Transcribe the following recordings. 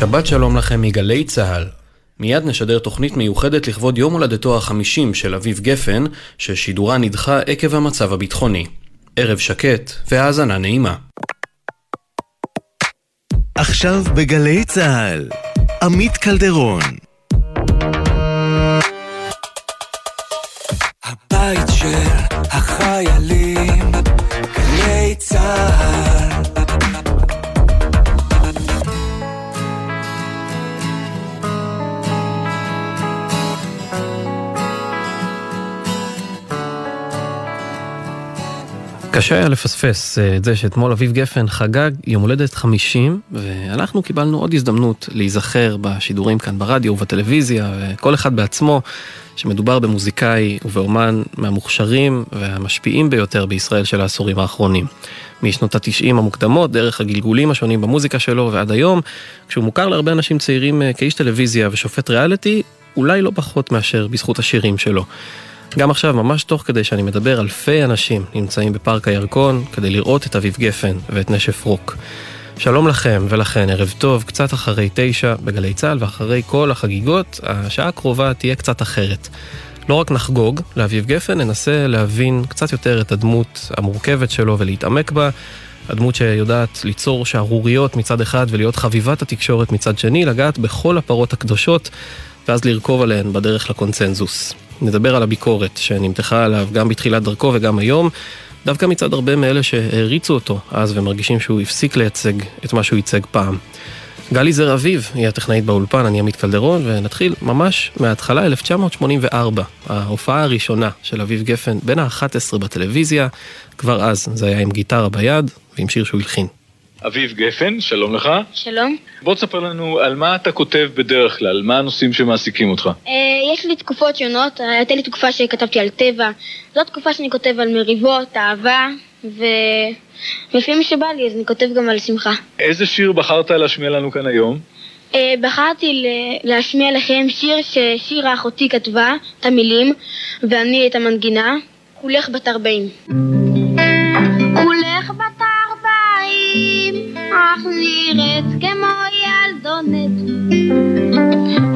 שבת שלום לכם מגלי צה"ל. מיד נשדר תוכנית מיוחדת לכבוד יום הולדתו החמישים של אביב גפן, ששידורה נדחה עקב המצב הביטחוני. ערב שקט והאזנה נעימה. עכשיו בגלי צה"ל, עמית קלדרון. הבית של החיילים, קשה היה לפספס אה, את זה שאתמול אביב גפן חגג יום הולדת 50, ואנחנו קיבלנו עוד הזדמנות להיזכר בשידורים כאן ברדיו ובטלוויזיה, וכל אחד בעצמו, שמדובר במוזיקאי ובאומן מהמוכשרים והמשפיעים ביותר בישראל של העשורים האחרונים. משנות התשעים המוקדמות, דרך הגלגולים השונים במוזיקה שלו ועד היום, כשהוא מוכר להרבה אנשים צעירים אה, כאיש טלוויזיה ושופט ריאליטי, אולי לא פחות מאשר בזכות השירים שלו. גם עכשיו, ממש תוך כדי שאני מדבר, אלפי אנשים נמצאים בפארק הירקון כדי לראות את אביב גפן ואת נשף רוק. שלום לכם ולכן, ערב טוב, קצת אחרי תשע בגלי צה"ל ואחרי כל החגיגות, השעה הקרובה תהיה קצת אחרת. לא רק נחגוג לאביב גפן, ננסה להבין קצת יותר את הדמות המורכבת שלו ולהתעמק בה. הדמות שיודעת ליצור שערוריות מצד אחד ולהיות חביבת התקשורת מצד שני, לגעת בכל הפרות הקדושות ואז לרכוב עליהן בדרך לקונצנזוס. נדבר על הביקורת שנמתחה עליו גם בתחילת דרכו וגם היום, דווקא מצד הרבה מאלה שהעריצו אותו אז ומרגישים שהוא הפסיק לייצג את מה שהוא ייצג פעם. גלי זר אביב היא הטכנאית באולפן, אני עמית קלדרון, ונתחיל ממש מההתחלה, 1984, ההופעה הראשונה של אביב גפן בין ה-11 בטלוויזיה, כבר אז זה היה עם גיטרה ביד ועם שיר שהוא הלחין. אביב גפן, שלום לך. שלום. בוא תספר לנו על מה אתה כותב בדרך כלל, מה הנושאים שמעסיקים אותך. אה, יש לי תקופות שונות, הייתה לי תקופה שכתבתי על טבע, זאת תקופה שאני כותב על מריבות, אהבה, ולפעמים שבא לי אז אני כותב גם על שמחה. איזה שיר בחרת להשמיע לנו כאן היום? אה, בחרתי להשמיע לכם שיר ששירה אחותי כתבה, את המילים, ואני את המנגינה, כולך בת ארבעים. כולך בת ארבעים, אך נראית כמו ילדונת.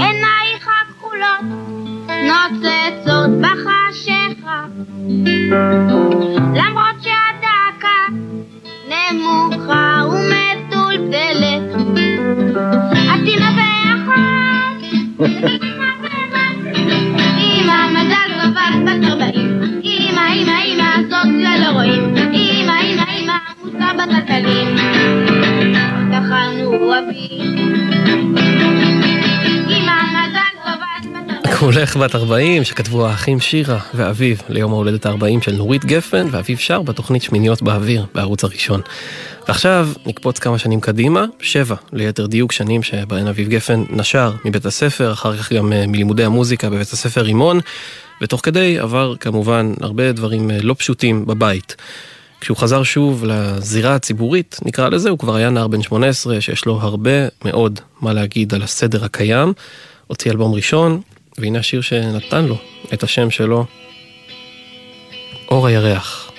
עינייך הכחולות נוצצות בחשיכה, למרות שהדקה נמוכה ומטולטלת. את תנבא אמא מזל טוב את בת ארבעים, אמא אמא אמא זאת לא רואים, אמא אמא מוסר בטלטלים, טחנו טוב את בת ארבעים. כולך בת 40 שכתבו האחים שירה ואביב ליום ההולדת ה-40 של נורית גפן ואביב שר בתוכנית שמיניות באוויר בערוץ הראשון. ועכשיו נקפוץ כמה שנים קדימה, שבע ליתר דיוק שנים שבהן אביב גפן נשר מבית הספר, אחר כך גם אה, מלימודי המוזיקה בבית הספר רימון, ותוך כדי עבר כמובן הרבה דברים אה, לא פשוטים בבית. כשהוא חזר שוב לזירה הציבורית, נקרא לזה, הוא כבר היה נער בן 18 שיש לו הרבה מאוד מה להגיד על הסדר הקיים. הוציא אלבום ראשון, והנה השיר שנתן לו את השם שלו, אור הירח.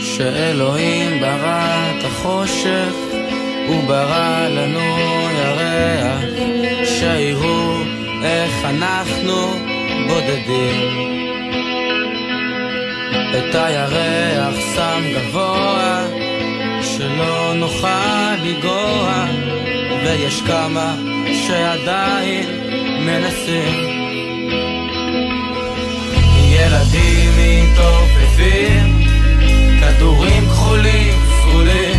שאלוהים ברא את החושך, הוא ברא לנו ירח, שיראו איך אנחנו בודדים. את הירח שם גבוה, שלא נוכל לגוע, ויש כמה שעדיין מנסים. ילדים מתעופפים כדורים כחולים סגולים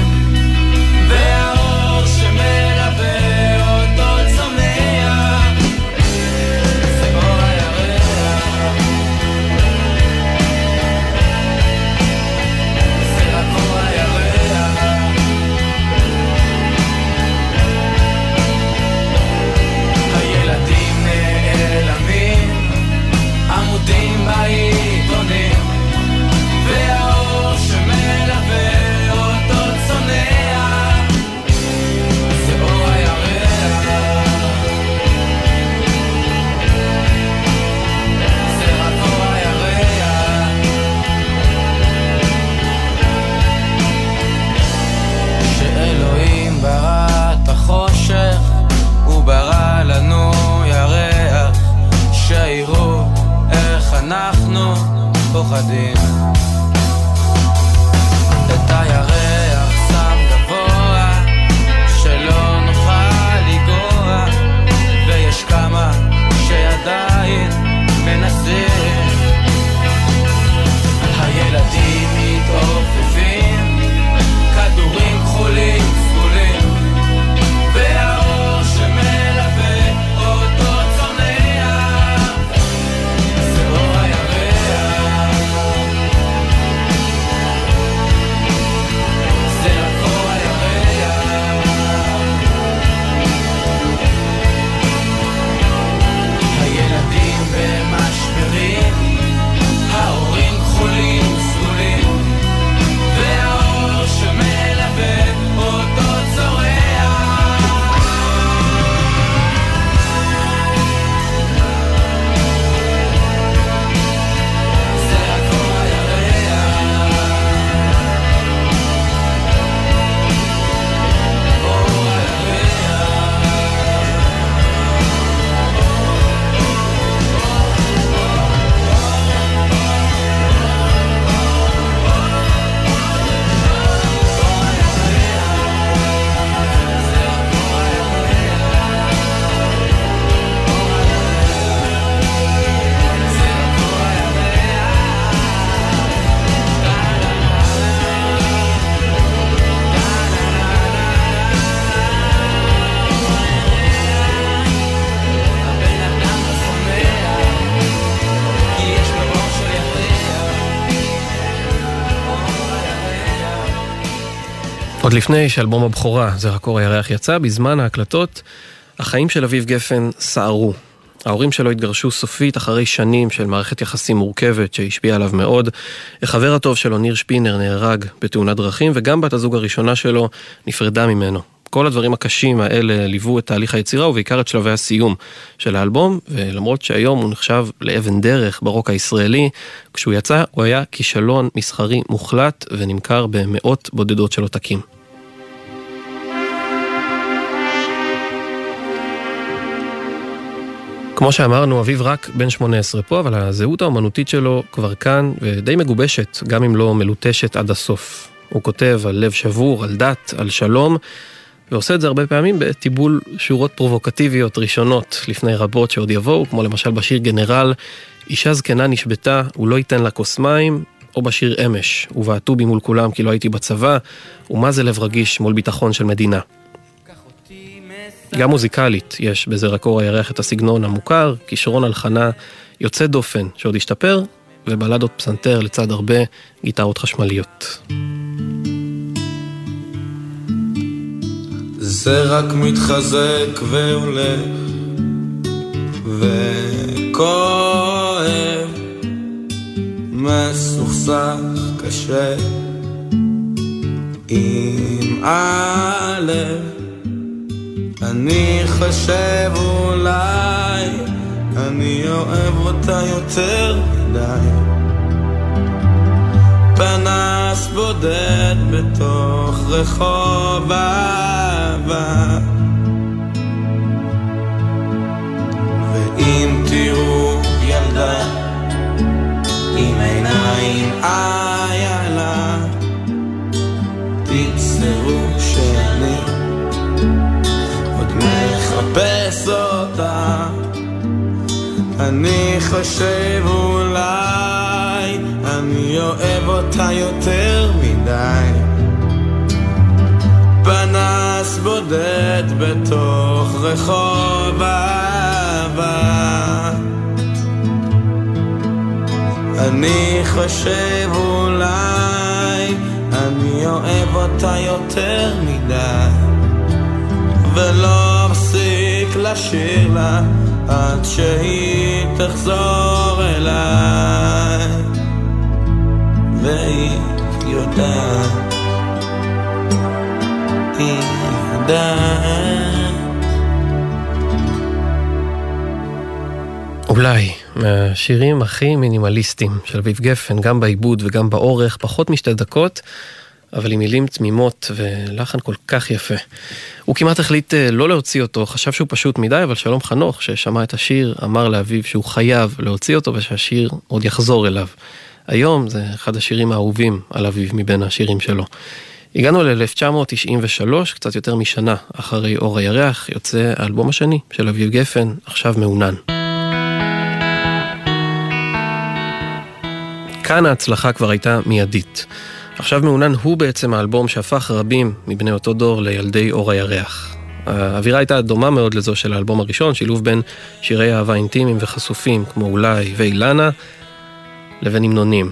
Padim עוד לפני שאלבום הבכורה, זה רק אור הירח יצא, בזמן ההקלטות, החיים של אביב גפן סערו. ההורים שלו התגרשו סופית אחרי שנים של מערכת יחסים מורכבת שהשפיעה עליו מאוד. החבר הטוב שלו, ניר שפינר, נהרג בתאונת דרכים, וגם בת הזוג הראשונה שלו נפרדה ממנו. כל הדברים הקשים האלה ליוו את תהליך היצירה ובעיקר את שלבי הסיום של האלבום, ולמרות שהיום הוא נחשב לאבן דרך ברוק הישראלי, כשהוא יצא הוא היה כישלון מסחרי מוחלט ונמכר במאות בודדות של עותקים. כמו שאמרנו, אביב רק בן 18 פה, אבל הזהות האומנותית שלו כבר כאן ודי מגובשת, גם אם לא מלוטשת עד הסוף. הוא כותב על לב שבור, על דת, על שלום, ועושה את זה הרבה פעמים בטיבול שורות פרובוקטיביות ראשונות לפני רבות שעוד יבואו, כמו למשל בשיר גנרל, אישה זקנה נשבתה, הוא לא ייתן לה כוס מים, או בשיר אמש, ובעטו בי מול כולם כי לא הייתי בצבא, ומה זה לב רגיש מול ביטחון של מדינה. גם מוזיקלית יש בזה רק אור הירח את הסגנון המוכר, כישרון הלחנה יוצא דופן שעוד השתפר, ובלדות פסנתר לצד הרבה גיטרות חשמליות. זה רק מתחזק והולך וכואב מסוכסך קשה עם הלב אני חושב אולי אני אוהב אותה יותר מדי. פנס בודד בתוך רחוב אהבה. ואם תראו ילדה עם עיניים אני חושב אולי אני אוהב אותה יותר מדי. פנס בודד בתוך רחוב אהבה. אני חושב אולי אני אוהב אותה יותר מדי. ולא לשיר לה עד שהיא תחזור אליי. והיא יודעת, היא יודעת. אולי מהשירים הכי מינימליסטיים של אביב גפן, גם בעיבוד וגם באורך, פחות משתי דקות, אבל עם מילים תמימות ולחן כל כך יפה. הוא כמעט החליט אה, לא להוציא אותו, חשב שהוא פשוט מדי, אבל שלום חנוך, ששמע את השיר, אמר לאביו שהוא חייב להוציא אותו ושהשיר עוד יחזור אליו. היום זה אחד השירים האהובים על אביב מבין השירים שלו. הגענו ל-1993, קצת יותר משנה אחרי אור הירח, יוצא האלבום השני של אביב גפן, עכשיו מעונן. כאן ההצלחה כבר הייתה מיידית. עכשיו מעונן הוא בעצם האלבום שהפך רבים מבני אותו דור לילדי אור הירח. האווירה הייתה דומה מאוד לזו של האלבום הראשון, שילוב בין שירי אהבה אינטימיים וחשופים, כמו אולי ואילנה, לבין המנונים.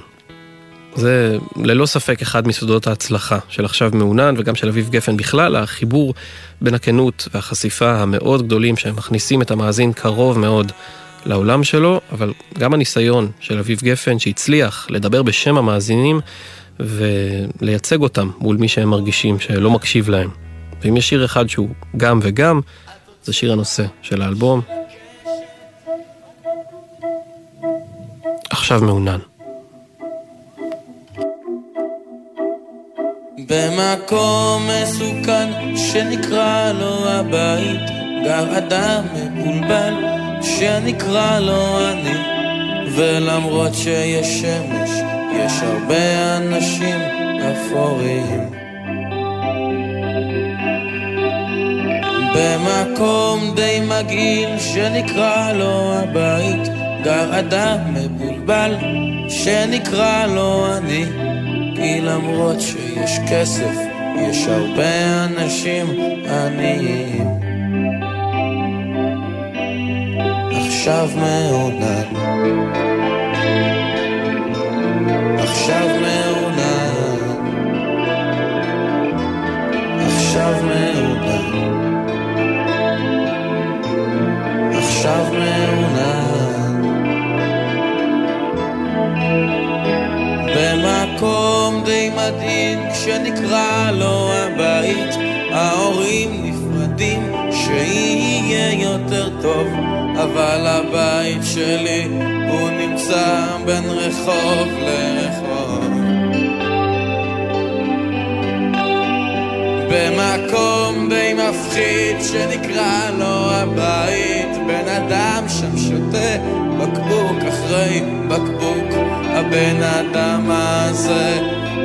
זה ללא ספק אחד מסודות ההצלחה של עכשיו מעונן וגם של אביב גפן בכלל, החיבור בין הכנות והחשיפה המאוד גדולים שהם מכניסים את המאזין קרוב מאוד לעולם שלו, אבל גם הניסיון של אביב גפן שהצליח לדבר בשם המאזינים ולייצג אותם מול מי שהם מרגישים שלא מקשיב להם. ואם יש שיר אחד שהוא גם וגם, זה שיר הנושא של האלבום. עכשיו מעונן. במקום מסוכן שנקרא לו הבית, גר אדם מבולבל שנקרא לו אני, ולמרות שיש שמש, יש הרבה אנשים אפורים. במקום די מגעיל שנקרא לו הבית, גר אדם מבולבל שנקרא לו אני. כי למרות שיש כסף, יש הרבה אנשים עניים. עכשיו מעונן, עכשיו מעונן, עכשיו מעונן. במקום די מדהים כשנקרא לו הבית ההורים נפרדים שיהיה יותר טוב אבל הבית שלי הוא נמצא בין רחוב לרחוב במקום די מפחיד שנקרא לו הבית. בן אדם שם שותה בקבוק אחרי בקבוק. הבן אדם הזה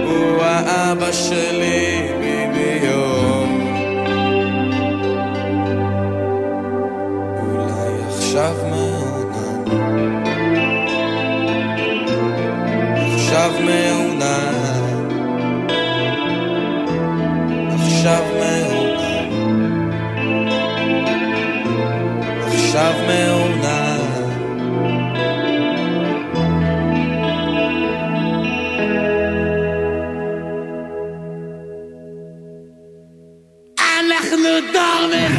הוא האבא שלי בדיוק אולי עכשיו מעונן עכשיו מעונן אנחנו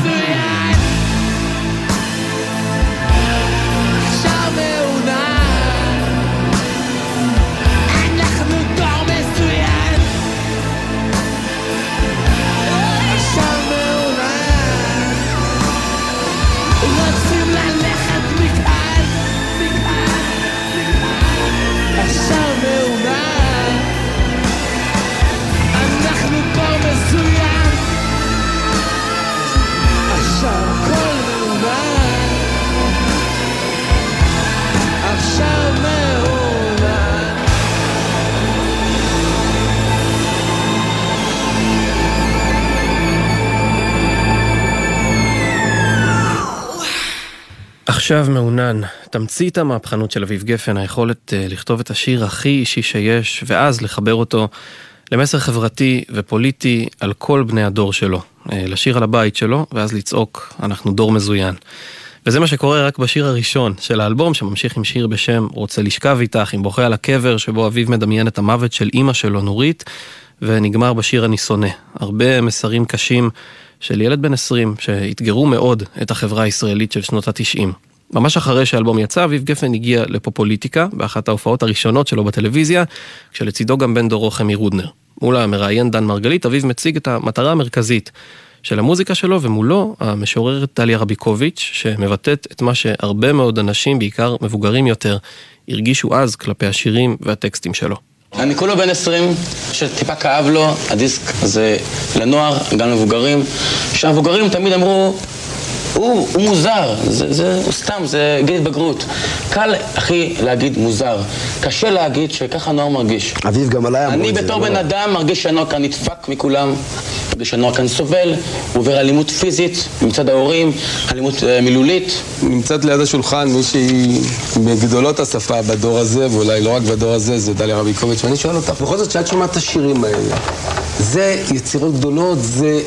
עכשיו מעונן, תמצית המהפכנות של אביב גפן, היכולת אה, לכתוב את השיר הכי אישי שיש, ואז לחבר אותו למסר חברתי ופוליטי על כל בני הדור שלו. אה, לשיר על הבית שלו, ואז לצעוק, אנחנו דור מזוין. וזה מה שקורה רק בשיר הראשון של האלבום, שממשיך עם שיר בשם רוצה לשכב איתך, עם בוכה על הקבר, שבו אביב מדמיין את המוות של אימא שלו, נורית, ונגמר בשיר אני שונא. הרבה מסרים קשים של ילד בן 20, שאתגרו מאוד את החברה הישראלית של שנות ה-90. ממש אחרי שהאלבום יצא, אביב גפן הגיע לפופוליטיקה, באחת ההופעות הראשונות שלו בטלוויזיה, כשלצידו גם בן דורו חמי רודנר. מול המראיין דן מרגלית, אביב מציג את המטרה המרכזית של המוזיקה שלו, ומולו המשוררת דליה רביקוביץ', שמבטאת את מה שהרבה מאוד אנשים, בעיקר מבוגרים יותר, הרגישו אז כלפי השירים והטקסטים שלו. אני כולו בן 20, שטיפה כאב לו, הדיסק הזה לנוער, גם למבוגרים, שהמבוגרים תמיד אמרו, הוא, הוא מוזר, זה, זה הוא סתם, זה גיל התבגרות. קל, אחי, להגיד מוזר. קשה להגיד שככה הנוער מרגיש. אביב, גם עליי אמרו אני את זה. בתור לא? בן אדם מרגיש שהנוער כאן נדפק מכולם, מרגיש שהנוער כאן סובל, הוא עובר אלימות פיזית מצד ההורים, אלימות אה, מילולית. נמצאת ליד השולחן מישהי מגדולות השפה בדור הזה, ואולי לא רק בדור הזה, זה דליה רביקוביץ', ואני שואל אותך, בכל זאת, כשאת שומעת את השירים האלה, זה יצירות גדולות, זה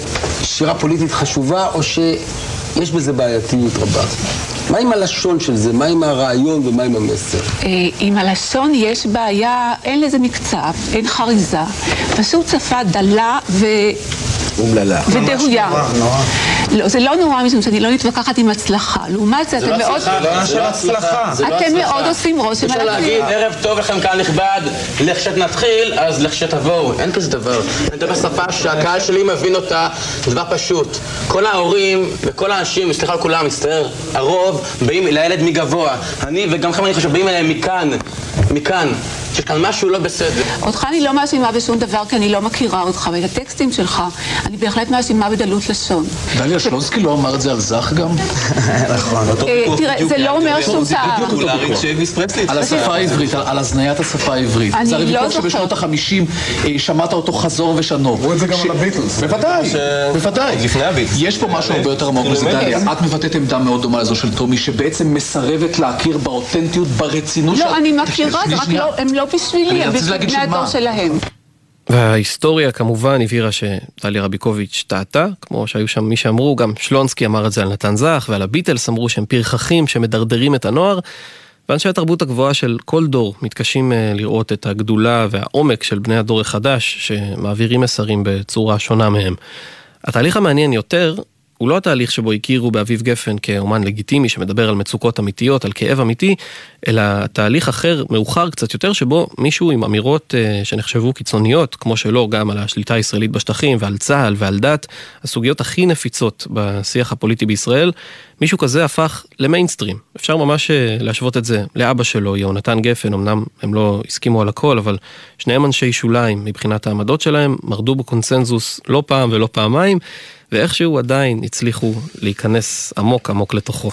שירה פוליטית חשובה, או שיש בזה בעייתיות רבה? מה עם הלשון של זה? מה עם הרעיון ומה עם המסר? אה, עם הלשון יש בעיה, אין לזה מקצב, אין חריזה. פשוט שפה דלה ו... אומללה. ודהויה. לא, זה לא נורא משום שאני לא מתווכחת עם הצלחה. לעומת זה, אתם מאוד... זה לא הצלחה. לא אתם. מאוד עושים רושם אפשר על להגיד, הצלילה. ערב טוב לכם קהל נכבד, לכשנתחיל, אז לכשתבואו. אין כזה דבר. אני מדבר שפה שהקהל שלי מבין אותה, זה דבר פשוט. כל ההורים וכל האנשים, סליחה על כולם, מצטער, הרוב באים לילד מגבוה. אני וגם לכם אני חושב, באים אליהם מכאן, מכאן. שיש כאן משהו לא בסדר. אותך אני לא מאשימה בשום דבר כי אני לא מכירה אותך, ואת הטקסטים שלך אני בהחלט מאשימה בדלות לשון. דליה שלונסקי לא אמר את זה על זך גם? נכון. אה, תראה, זה לא אומר שום טעם. על השפה העברית, על- הזניית השפה העברית. אני זה הרי לא זוכרת. שבשנות החמישים אה, שמעת אותו חזור ושנו. אמרו את זה גם על הביטלס. בוודאי, בוודאי. לפני הביטלס. יש פה משהו הרבה יותר עמוק בזה, דליה. את מבטאת עמדה מאוד דומה לזו של טומי, שבעצם מסרבת להכיר באותנטיות, ברצינות. לא, אני מכירה, זה רק. לא- הם לא בשבילי, בשביל בני? הדור שלהם. וההיסטוריה כמובן הבהירה שדליה רביקוביץ' טעתה, כמו שהיו שם מי שאמרו, גם שלונסקי אמר את זה על נתן זך, ועל הביטלס אמרו שהם פרחחים שמדרדרים את הנוער, ואנשי התרבות הגבוהה של כל דור מתקשים אה, לראות את הגדולה והעומק של בני הדור החדש, שמעבירים מסרים בצורה שונה מהם. התהליך המעניין יותר הוא לא התהליך שבו הכירו באביב גפן כאומן לגיטימי שמדבר על מצוקות אמיתיות, על כאב אמיתי, אלא תהליך אחר, מאוחר קצת יותר, שבו מישהו עם אמירות אה, שנחשבו קיצוניות, כמו שלו, גם על השליטה הישראלית בשטחים ועל צה"ל ועל דת, הסוגיות הכי נפיצות בשיח הפוליטי בישראל, מישהו כזה הפך למיינסטרים. אפשר ממש אה, להשוות את זה לאבא שלו, יהונתן גפן, אמנם הם לא הסכימו על הכל, אבל שניהם אנשי שוליים מבחינת העמדות שלהם, מרדו בקונצנזוס לא פעם ולא פעמיים, ואיכשהו עדיין הצליחו להיכנס עמוק עמוק לתוכו.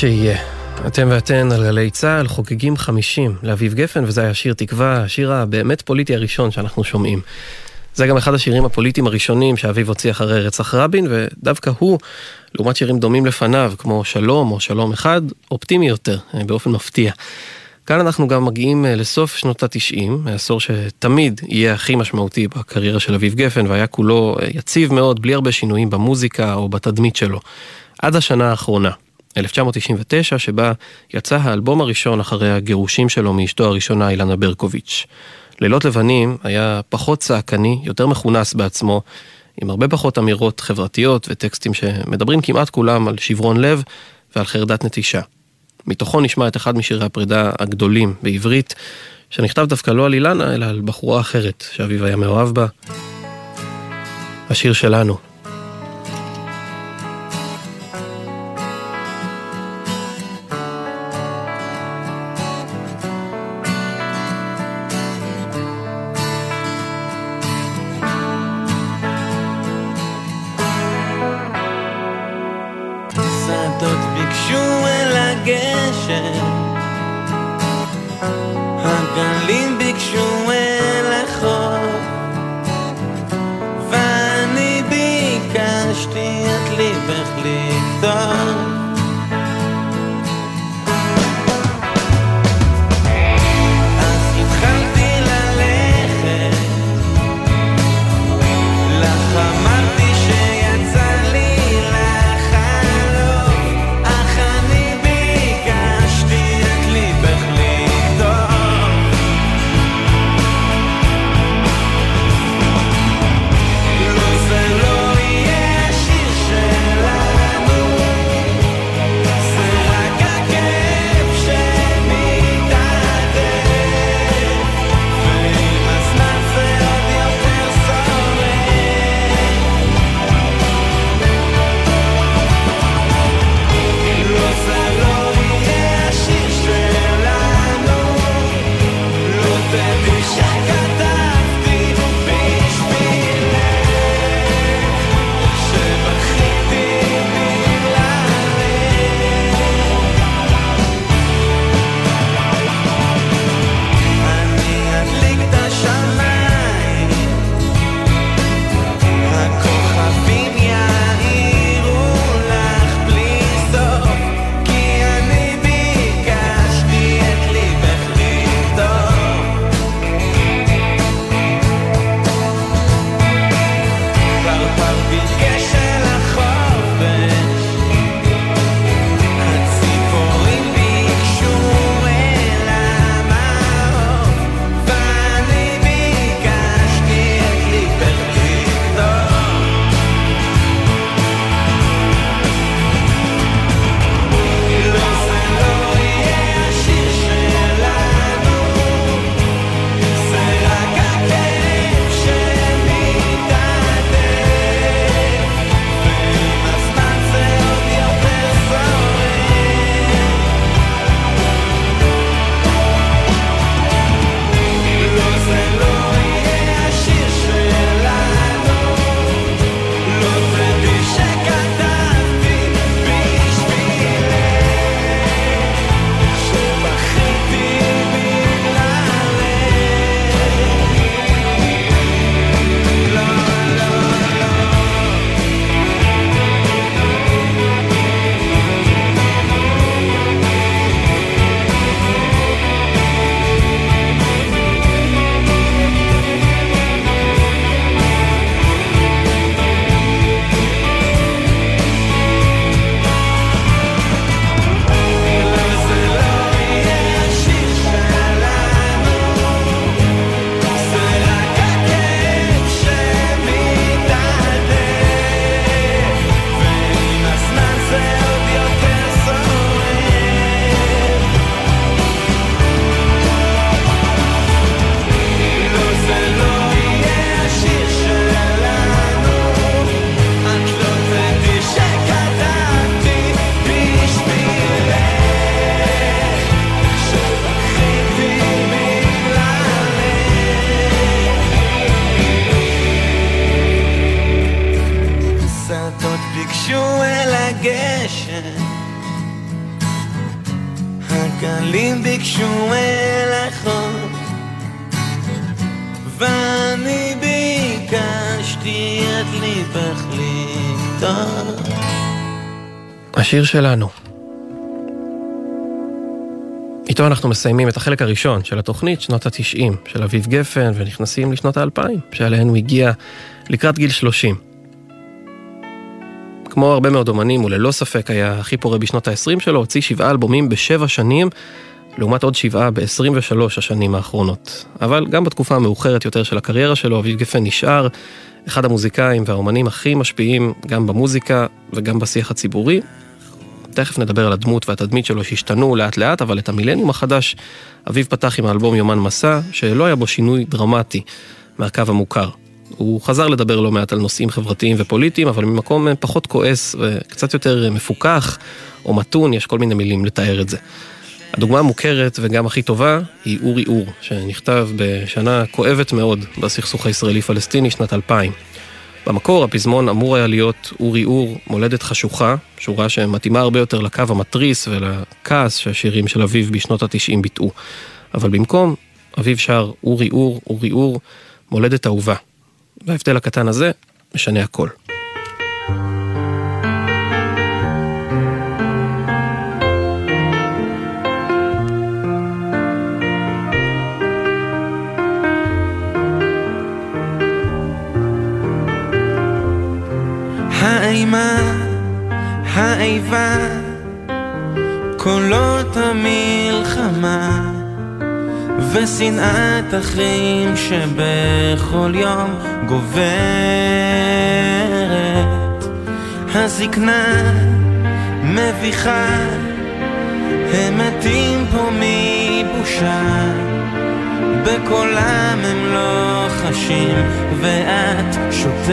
שיהיה. אתם ואתן על גלי צה"ל חוגגים 50 לאביב גפן, וזה היה שיר תקווה, השיר הבאמת פוליטי הראשון שאנחנו שומעים. זה גם אחד השירים הפוליטיים הראשונים שאביב הוציא אחרי רצח רבין, ודווקא הוא, לעומת שירים דומים לפניו, כמו שלום או שלום אחד, אופטימי יותר, אה, באופן מפתיע. כאן אנחנו גם מגיעים אה, לסוף שנות התשעים, העשור שתמיד יהיה הכי משמעותי בקריירה של אביב גפן, והיה כולו אה, יציב מאוד, בלי הרבה שינויים במוזיקה או בתדמית שלו. עד השנה האחרונה, 1999, שבה יצא האלבום הראשון אחרי הגירושים שלו מאשתו הראשונה אילנה ברקוביץ'. לילות לבנים היה פחות צעקני, יותר מכונס בעצמו, עם הרבה פחות אמירות חברתיות וטקסטים שמדברים כמעט כולם על שברון לב ועל חרדת נטישה. מתוכו נשמע את אחד משירי הפרידה הגדולים בעברית, שנכתב דווקא לא על אילנה, אלא על בחורה אחרת שאביב היה מאוהב בה. השיר שלנו. הגלים ביקשו החוף, ואני ביקשתי את ליבך לכתוב. השיר שלנו. איתו אנחנו מסיימים את החלק הראשון של התוכנית, שנות התשעים של אביב גפן, ונכנסים לשנות האלפיים, שעליהן הוא הגיע לקראת גיל 30. כמו הרבה מאוד אומנים, הוא ללא ספק היה הכי פורה בשנות ה-20 שלו, הוציא שבעה אלבומים בשבע שנים, לעומת עוד שבעה ב-23 השנים האחרונות. אבל גם בתקופה המאוחרת יותר של הקריירה שלו, אביב גפן נשאר אחד המוזיקאים והאומנים הכי משפיעים גם במוזיקה וגם בשיח הציבורי. תכף נדבר על הדמות והתדמית שלו שהשתנו לאט לאט, אבל את המילניום החדש, אביב פתח עם האלבום יומן מסע, שלא היה בו שינוי דרמטי מהקו המוכר. הוא חזר לדבר לא מעט על נושאים חברתיים ופוליטיים, אבל ממקום פחות כועס וקצת יותר מפוכח או מתון, יש כל מיני מילים לתאר את זה. הדוגמה המוכרת וגם הכי טובה היא אורי אור, שנכתב בשנה כואבת מאוד בסכסוך הישראלי-פלסטיני, שנת 2000. במקור הפזמון אמור היה להיות אורי אור, מולדת חשוכה, שורה שמתאימה הרבה יותר לקו המתריס ולכעס שהשירים של אביב בשנות התשעים ביטאו. אבל במקום, אביב שר אורי אור, אורי אור, מולדת אהובה. וההבדל הקטן הזה משנה הכל. האימה, האיבה, קולות המלחמה ושנאת אחים שבכל יום גוברת. הזקנה מביכה הם מתים פה מבושה. בקולם הם לא חשים ואת שותקת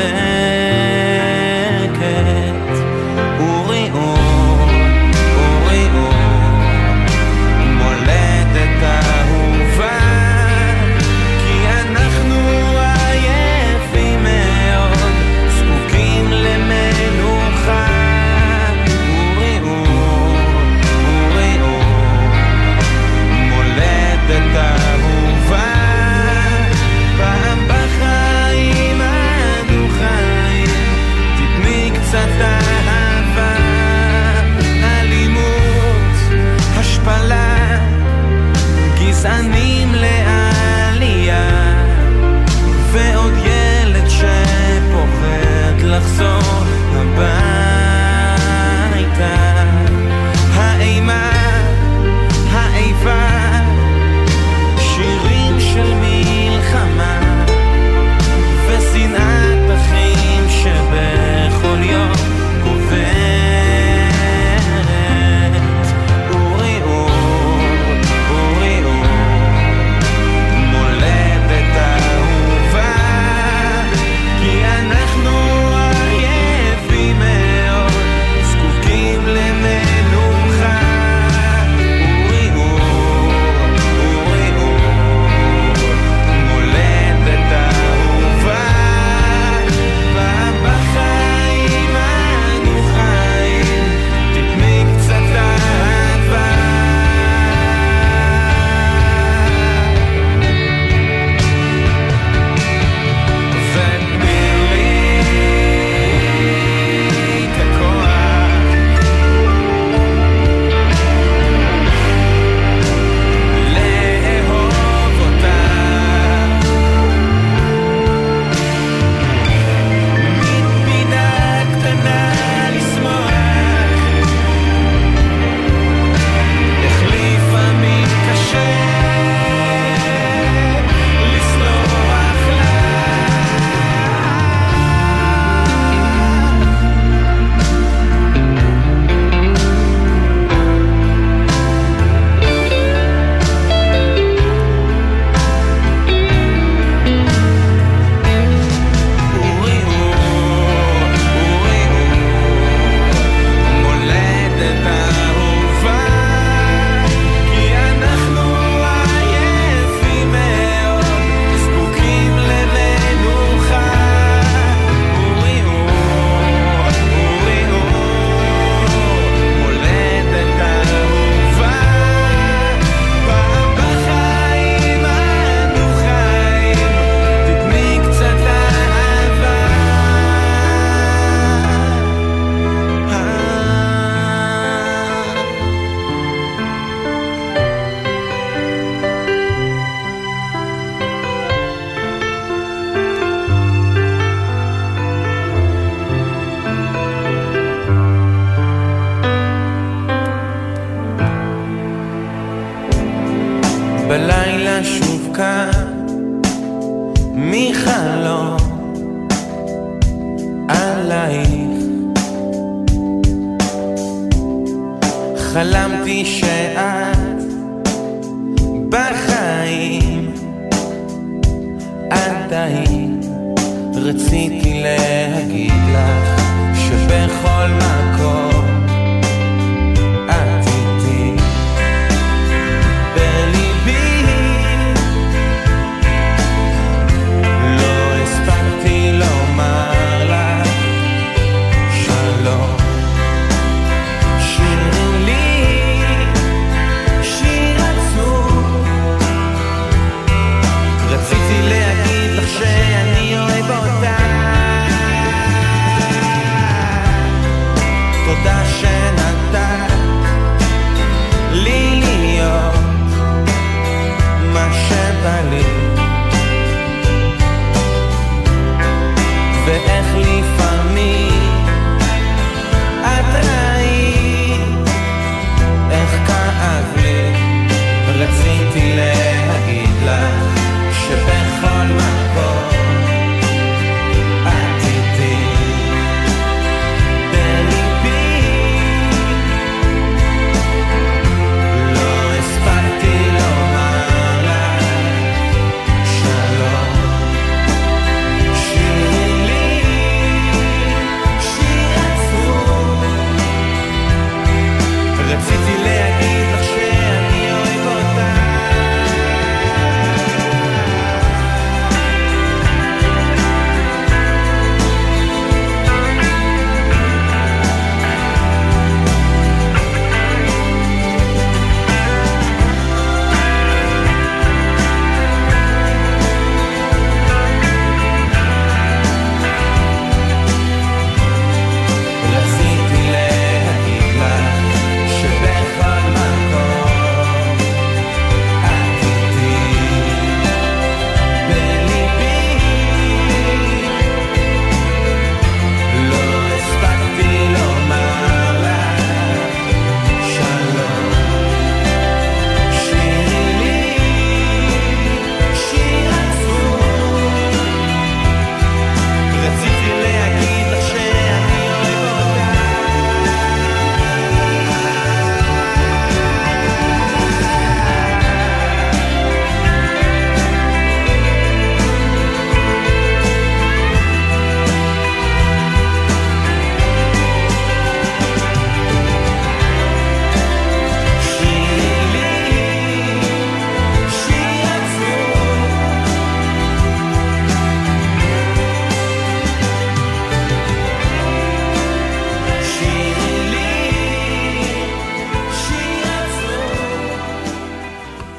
גזענים לעלייה ועוד ילד שפוחד לחזור.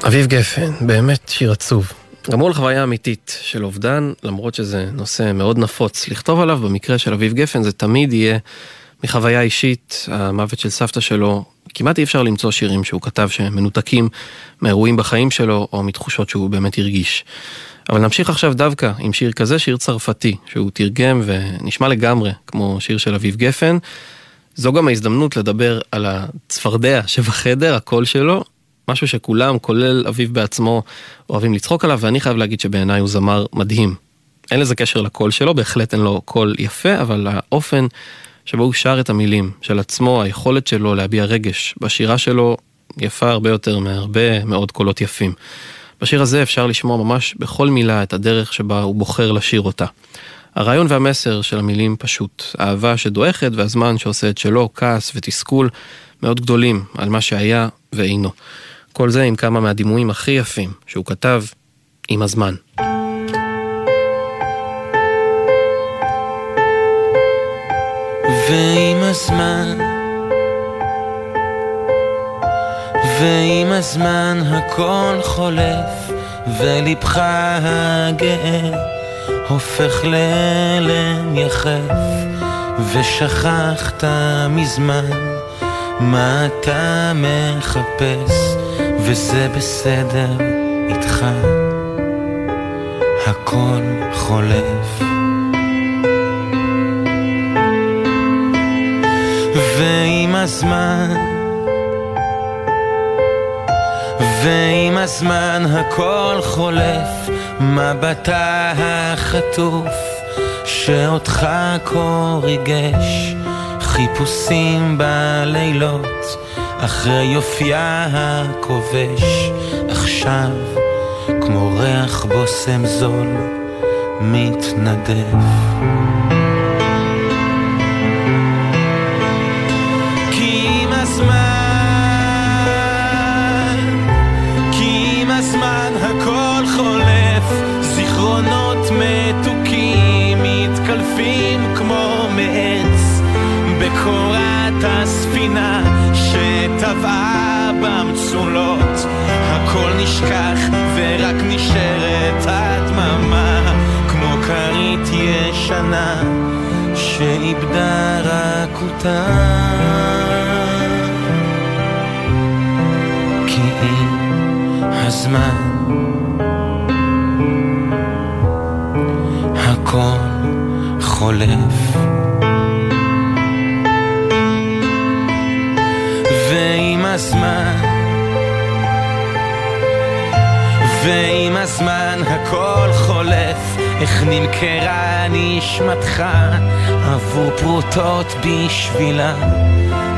אביב גפן, באמת שיר עצוב. גם על חוויה אמיתית של אובדן, למרות שזה נושא מאוד נפוץ לכתוב עליו, במקרה של אביב גפן זה תמיד יהיה מחוויה אישית, המוות של סבתא שלו, כמעט אי אפשר למצוא שירים שהוא כתב שהם מנותקים מאירועים בחיים שלו, או מתחושות שהוא באמת הרגיש. אבל נמשיך עכשיו דווקא עם שיר כזה, שיר צרפתי, שהוא תרגם ונשמע לגמרי כמו שיר של אביב גפן. זו גם ההזדמנות לדבר על הצפרדע שבחדר, הקול שלו, משהו שכולם, כולל אביב בעצמו, אוהבים לצחוק עליו, ואני חייב להגיד שבעיניי הוא זמר מדהים. אין לזה קשר לקול שלו, בהחלט אין לו קול יפה, אבל האופן שבו הוא שר את המילים של עצמו, היכולת שלו להביע רגש בשירה שלו, יפה הרבה יותר מהרבה מאוד קולות יפים. בשיר הזה אפשר לשמוע ממש בכל מילה את הדרך שבה הוא בוחר לשיר אותה. הרעיון והמסר של המילים פשוט, אהבה שדועכת והזמן שעושה את שלו, כעס ותסכול מאוד גדולים על מה שהיה ואינו. כל זה עם כמה מהדימויים הכי יפים שהוא כתב עם הזמן. ועם הזמן ועם הזמן הכל חולף ולבך הגאה הופך לאלם יחף ושכחת מזמן מה אתה מחפש וזה בסדר איתך. הכל חולף. ועם הזמן ועם הזמן הכל חולף. מבטה החטוף שאותך כה ריגש, חיפושים בלילות, אחרי יופייה הכובש, עכשיו כמו ריח בושם זול, מתנדף. נשכח ורק נשארת הדממה, כמו כרית ישנה שאיבדה רכותה. כי עם הזמן הכל חולף הכל חולף איך נמכרה נשמתך עבור פרוטות בשבילה.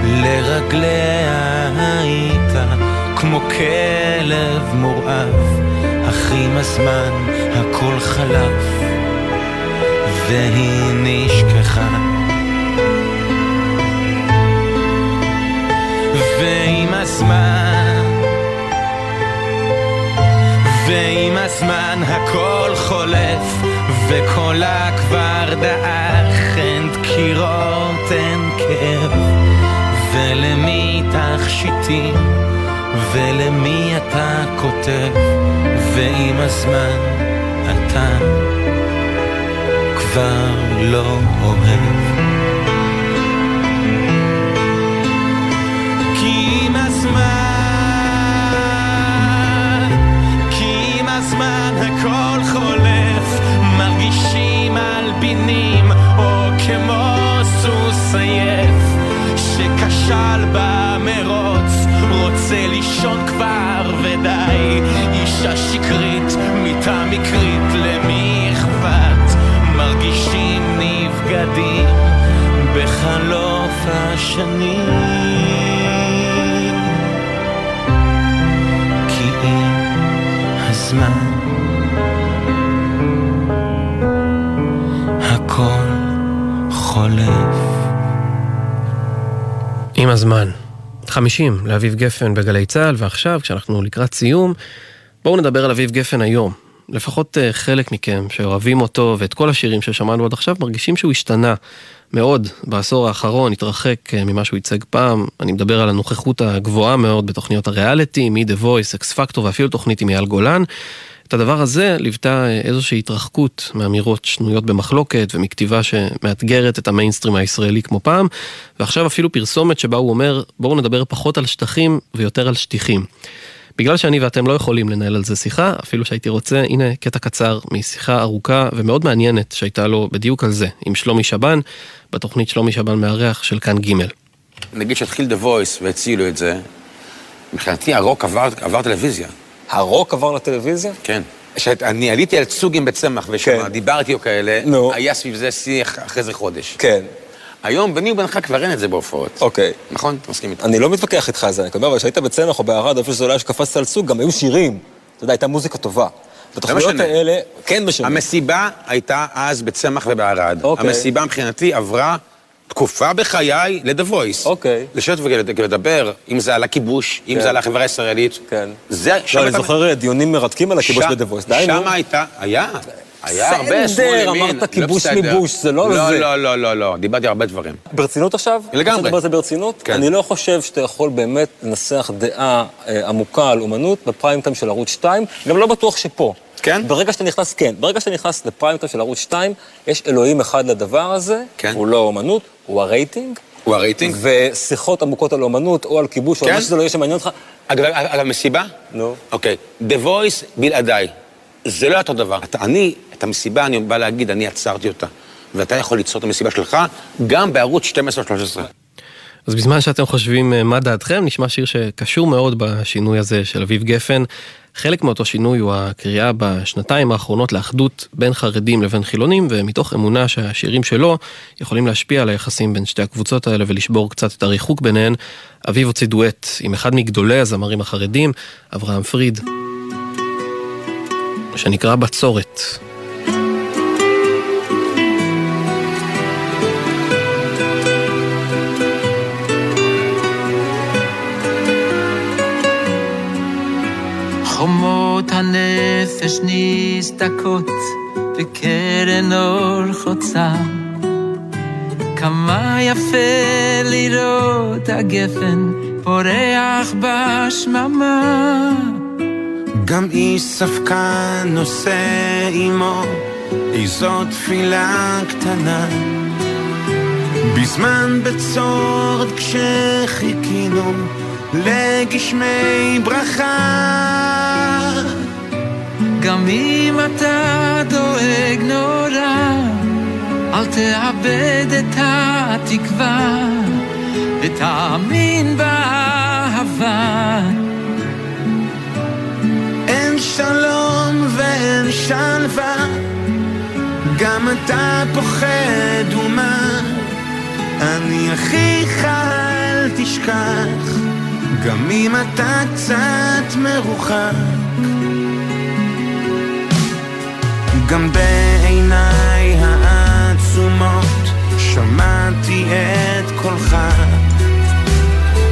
לרגליה היית כמו כלב מורעב אך עם הזמן הכל חלף והיא נשכחה. ועם הזמן הזמן הכל חולף וקולה כבר דעך אין דקירות אין כאב. ולמי תכשיטים ולמי אתה כותב? ועם הזמן אתה כבר לא אוהב מלבינים, או כמו סוס עייף, שכשל במרוץ, רוצה לישון כבר ודי, אישה שקרית, מיטה מקרית, למי אכפת? מרגישים נבגדים בחלוף השנים. עם הזמן. 50 לאביב גפן בגלי צה"ל, ועכשיו, כשאנחנו לקראת סיום, בואו נדבר על אביב גפן היום. לפחות אה, חלק מכם שאוהבים אותו ואת כל השירים ששמענו עד עכשיו, מרגישים שהוא השתנה מאוד בעשור האחרון, התרחק אה, ממה שהוא ייצג פעם. אני מדבר על הנוכחות הגבוהה מאוד בתוכניות הריאליטי, מ-The Voice, אקס פקטור ואפילו תוכנית עם אייל גולן. את הדבר הזה ליוותה אה, איזושהי התרחקות מאמירות שנויות במחלוקת ומכתיבה שמאתגרת את המיינסטרים הישראלי כמו פעם, ועכשיו אפילו פרסומת שבה הוא אומר בואו נדבר פחות על שטחים ויותר על שטיחים. בגלל שאני ואתם לא יכולים לנהל על זה שיחה, אפילו שהייתי רוצה, הנה קטע קצר משיחה ארוכה ומאוד מעניינת שהייתה לו בדיוק על זה, עם שלומי שבן, בתוכנית שלומי שבן מארח של כאן ג'. נגיד שהתחיל דה וויס והצילו את זה, מבחינתי הרוק עבר, עבר טלוויזיה. הרוק עבר לטלוויזיה? כן. כשאני עליתי על צוגים בצמח ושם כן. דיברתי או כאלה, נו. היה סביב זה שיח אחרי זה חודש. כן. היום ביני ובינך כבר אין את זה בהופעות. אוקיי. נכון? אתה מסכים איתי? אני לא מתווכח איתך על זה, אני אומר, אבל כשהיית בצמח או בערד, איפה שזה אולי שקפצת על צוג, גם היו שירים. אתה יודע, הייתה מוזיקה טובה. בתוכניות האלה, כן משנה. המסיבה הייתה אז בצמח ובערד. אוקיי. המסיבה מבחינתי עברה תקופה בחיי וויס. אוקיי. לשבת ולדבר, אם זה על הכיבוש, אם כן. זה על החברה הישראלית. כן. זה, לא, אני זוכר דיונים מרתקים על הכיבוש בדה וויס, די נו. שם הייתה, היה. היה הרבה שמאל בסדר, ימין. אמרת כיבוש לא בסדר. מיבוש, זה לא לא, זה. לא, לא, לא, לא, דיברתי הרבה דברים. ברצינות עכשיו? לגמרי. על זה ברצינות? כן. אני לא חושב שאתה יכול באמת לנסח דעה אה, עמוקה על אומנות בפריים טיים של ערוץ 2, גם לא בטוח שפה. כן? ברגע שאתה נכנס, כן. ברגע שאתה נכנס לפריים טיים של ערוץ 2, יש אלוהים אחד לדבר הזה, כן. הוא לא אומנות, הוא הרייטינג. הוא הרייטינג? ושיחות עמוקות על אומנות או על כיבוש, או כן? על מה שזה לא יהיה שמעניין אותך. אגב, על המסיבה? נו. אוקיי. The Voice בלעדיי. זה לא אותו דבר. אתה, אני, את המסיבה, אני בא להגיד, אני עצרתי אותה. ואתה יכול ליצור את המסיבה שלך גם בערוץ 12-13. אז בזמן שאתם חושבים אה, מה דעתכם, נשמע שיר שקשור מאוד בשינוי הזה של אביב גפן. חלק מאותו שינוי הוא הקריאה בשנתיים האחרונות לאחדות בין חרדים לבין חילונים, ומתוך אמונה שהשירים שלו יכולים להשפיע על היחסים בין שתי הקבוצות האלה ולשבור קצת את הריחוק ביניהן. אביב הוציא דואט עם אחד מגדולי הזמרים החרדים, אברהם פריד, שנקרא בצורת. חומות הנפש נסדקות בקרן אור חוצה. כמה יפה לראות הגפן פורח בשממה. גם איש ספקן נושא עמו איזו תפילה קטנה. בזמן בצורת כשחיכינו לגשמי ברכה. גם אם אתה דואג נורא, אל תאבד את התקווה, ותאמין באהבה. אין שלום ואין שלווה, גם אתה פוחד ומה, אני אחיך אל תשכח. גם אם אתה קצת מרוחק גם בעיניי העצומות שמעתי את קולך.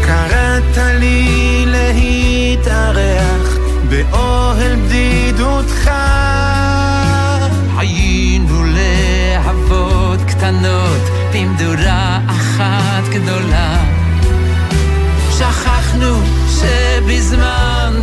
קראת לי להתארח באוהל בדידותך. היינו להבות קטנות במדורה אחת גדולה. שכחנו שבזמן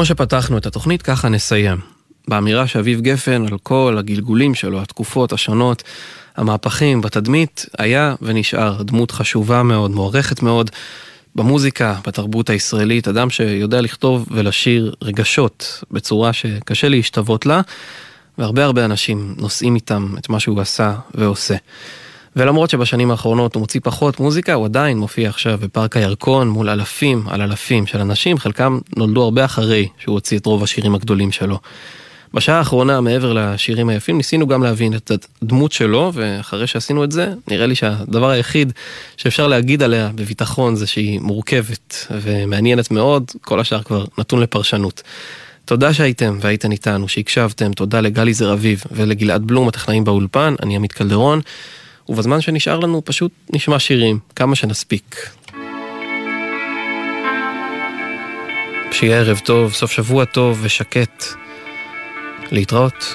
וכמו שפתחנו את התוכנית, ככה נסיים. באמירה שאביב גפן על כל הגלגולים שלו, התקופות השונות, המהפכים בתדמית, היה ונשאר דמות חשובה מאוד, מוערכת מאוד במוזיקה, בתרבות הישראלית, אדם שיודע לכתוב ולשיר רגשות בצורה שקשה להשתוות לה, והרבה הרבה אנשים נושאים איתם את מה שהוא עשה ועושה. ולמרות שבשנים האחרונות הוא מוציא פחות מוזיקה, הוא עדיין מופיע עכשיו בפארק הירקון מול אלפים על אלפים של אנשים, חלקם נולדו הרבה אחרי שהוא הוציא את רוב השירים הגדולים שלו. בשעה האחרונה, מעבר לשירים היפים, ניסינו גם להבין את הדמות שלו, ואחרי שעשינו את זה, נראה לי שהדבר היחיד שאפשר להגיד עליה בביטחון זה שהיא מורכבת ומעניינת מאוד, כל השאר כבר נתון לפרשנות. תודה שהייתם והייתן איתנו, שהקשבתם, תודה לגלי זר אביב ולגלעד בלום, הטכנאים באולפן, אני עמית קלדרון. ובזמן שנשאר לנו פשוט נשמע שירים, כמה שנספיק. שיהיה ערב טוב, סוף שבוע טוב ושקט. להתראות.